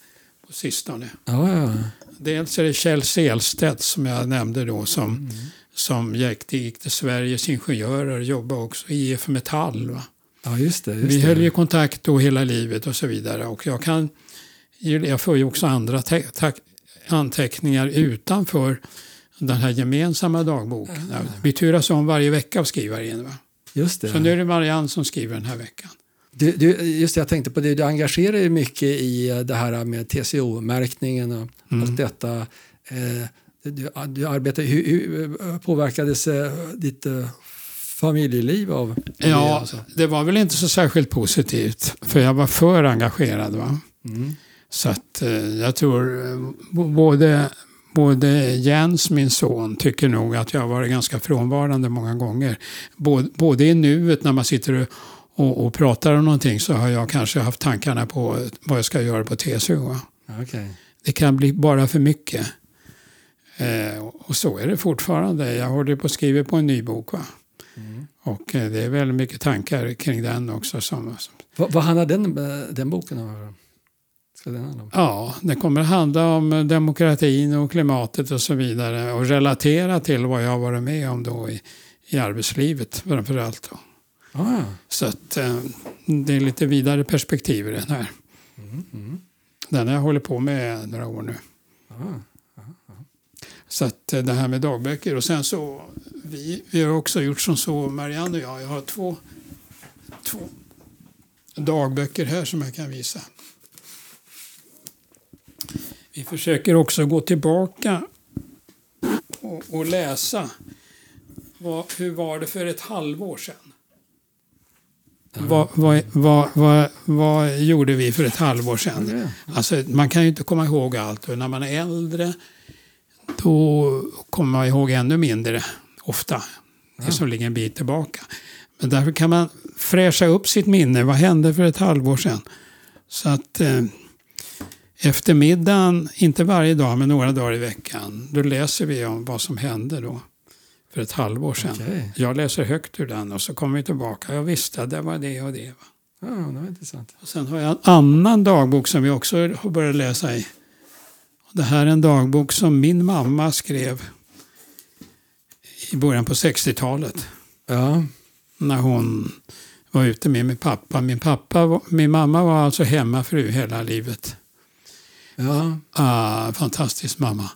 på sistone. Ja. Dels är det Kjell Selstedt som jag nämnde då som, som gick, gick till Sveriges Ingenjörer och jobbade också i IF Metall. Va? ja, just det. Just Vi höll ju kontakt då hela livet och så vidare. Och jag, kan, jag får ju också andra anteckningar utanför den här gemensamma dagboken. Ja, Vi turas om varje vecka av skrivare in. Va? Just det. Så nu är det Marianne som skriver den här veckan. Du, du, just det, jag tänkte på det, du engagerar dig mycket i det här med TCO-märkningen och Mm. allt detta. Eh, du, du arbetar, hur, hur påverkades eh, ditt eh, familjeliv av det? Ja, alltså? det var väl inte så särskilt positivt. För jag var för engagerad. Va? Mm. Så att eh, jag tror eh, både, både Jens, min son, tycker nog att jag har varit ganska frånvarande många gånger. Både, både i nuet när man sitter och, och, och pratar om någonting så har jag kanske haft tankarna på vad jag ska göra på TCO. Okej. Det kan bli bara för mycket. Eh, och så är det fortfarande. Jag håller på att skriva på en ny bok. Mm. Och eh, det är väldigt mycket tankar kring den också. Som, som Vad, vad handlar den, eh, den boken om? Ska den handla om? Ja, det kommer att handla om demokratin och klimatet och så vidare och relatera till vad jag har varit med om då i, i arbetslivet framför allt. Då. Ah, Så att, eh, det är lite vidare perspektiv i den här. mm, mm. Den har jag hållit på med några år nu. Ah. Så att eh, det här med dagböcker och sen så vi, vi har också gjort som så Marianne och jag. Jag har två, två dagböcker här som jag kan visa. Vi försöker också gå tillbaka och, och läsa. Vad, hur var det för ett halvår sedan? Vad, vad, vad, vad, vad gjorde vi för ett halvår sedan? Alltså, man kan ju inte komma ihåg allt och när man är äldre då kommer man ihåg ännu mindre ofta. Det som ligger en bit tillbaka. Men därför kan man fräscha upp sitt minne. Vad hände för ett halvår sedan? Så att eh, efter middagen, inte varje dag men några dagar i veckan, då läser vi om vad som hände då för ett halvår sedan. Okej. Jag läser högt ur den och så kommer vi tillbaka. Jag visste, det var det och det. Va? Ja, det var intressant. Och sen har jag en annan dagbok som vi också har börjat läsa i. Det här är en dagbok som min mamma skrev i början på 60-talet. Ja, När hon var ute med min pappa. Min, pappa min mamma var alltså hemmafru hela livet. ja, Ah, fantastisk mamma.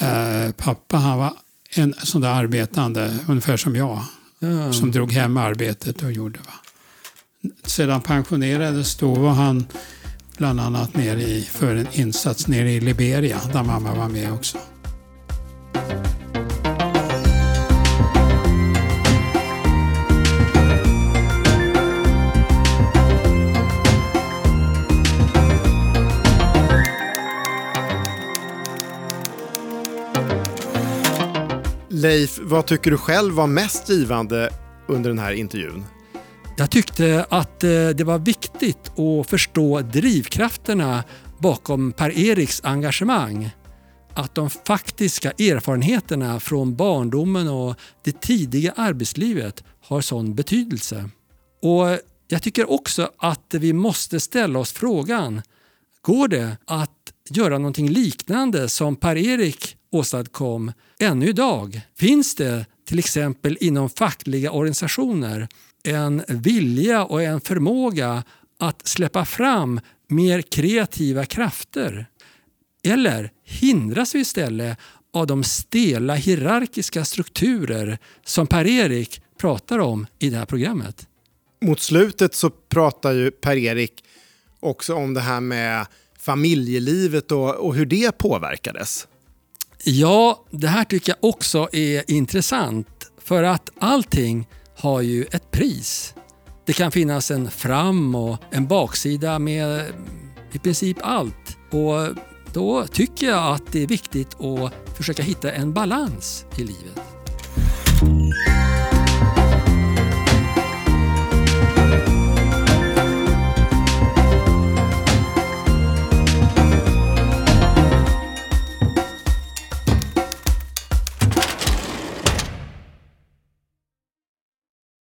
Eh, pappa han var en sån där arbetande, ungefär som jag. ja. Som drog hem arbetet och gjorde. Va? Sedan pensionerades då var han bland annat nere i, för en insats nere i Liberia där mamma var med också. Leif, vad tycker du själv var mest givande under den här intervjun? Jag tyckte att eh, det var viktigt att förstå drivkrafterna bakom Per-Eriks engagemang. Att de faktiska erfarenheterna från barndomen och det tidiga arbetslivet har sån betydelse. Och Jag tycker också att vi måste ställa oss frågan Går det att göra någonting liknande som Per-Erik åstadkom ännu idag? Finns det till exempel inom fackliga organisationer en vilja och en förmåga att släppa fram mer kreativa krafter? Eller hindras vi istället av de stela hierarkiska strukturer som Per-Erik pratar om i det här programmet? Mot slutet så pratar ju Per-Erik också om det här med familjelivet och, och hur det påverkades. Ja, det här tycker jag också är intressant för att allting har ju ett pris. Det kan finnas en fram och en baksida med i princip allt. Och då tycker jag att det är viktigt att försöka hitta en balans i livet.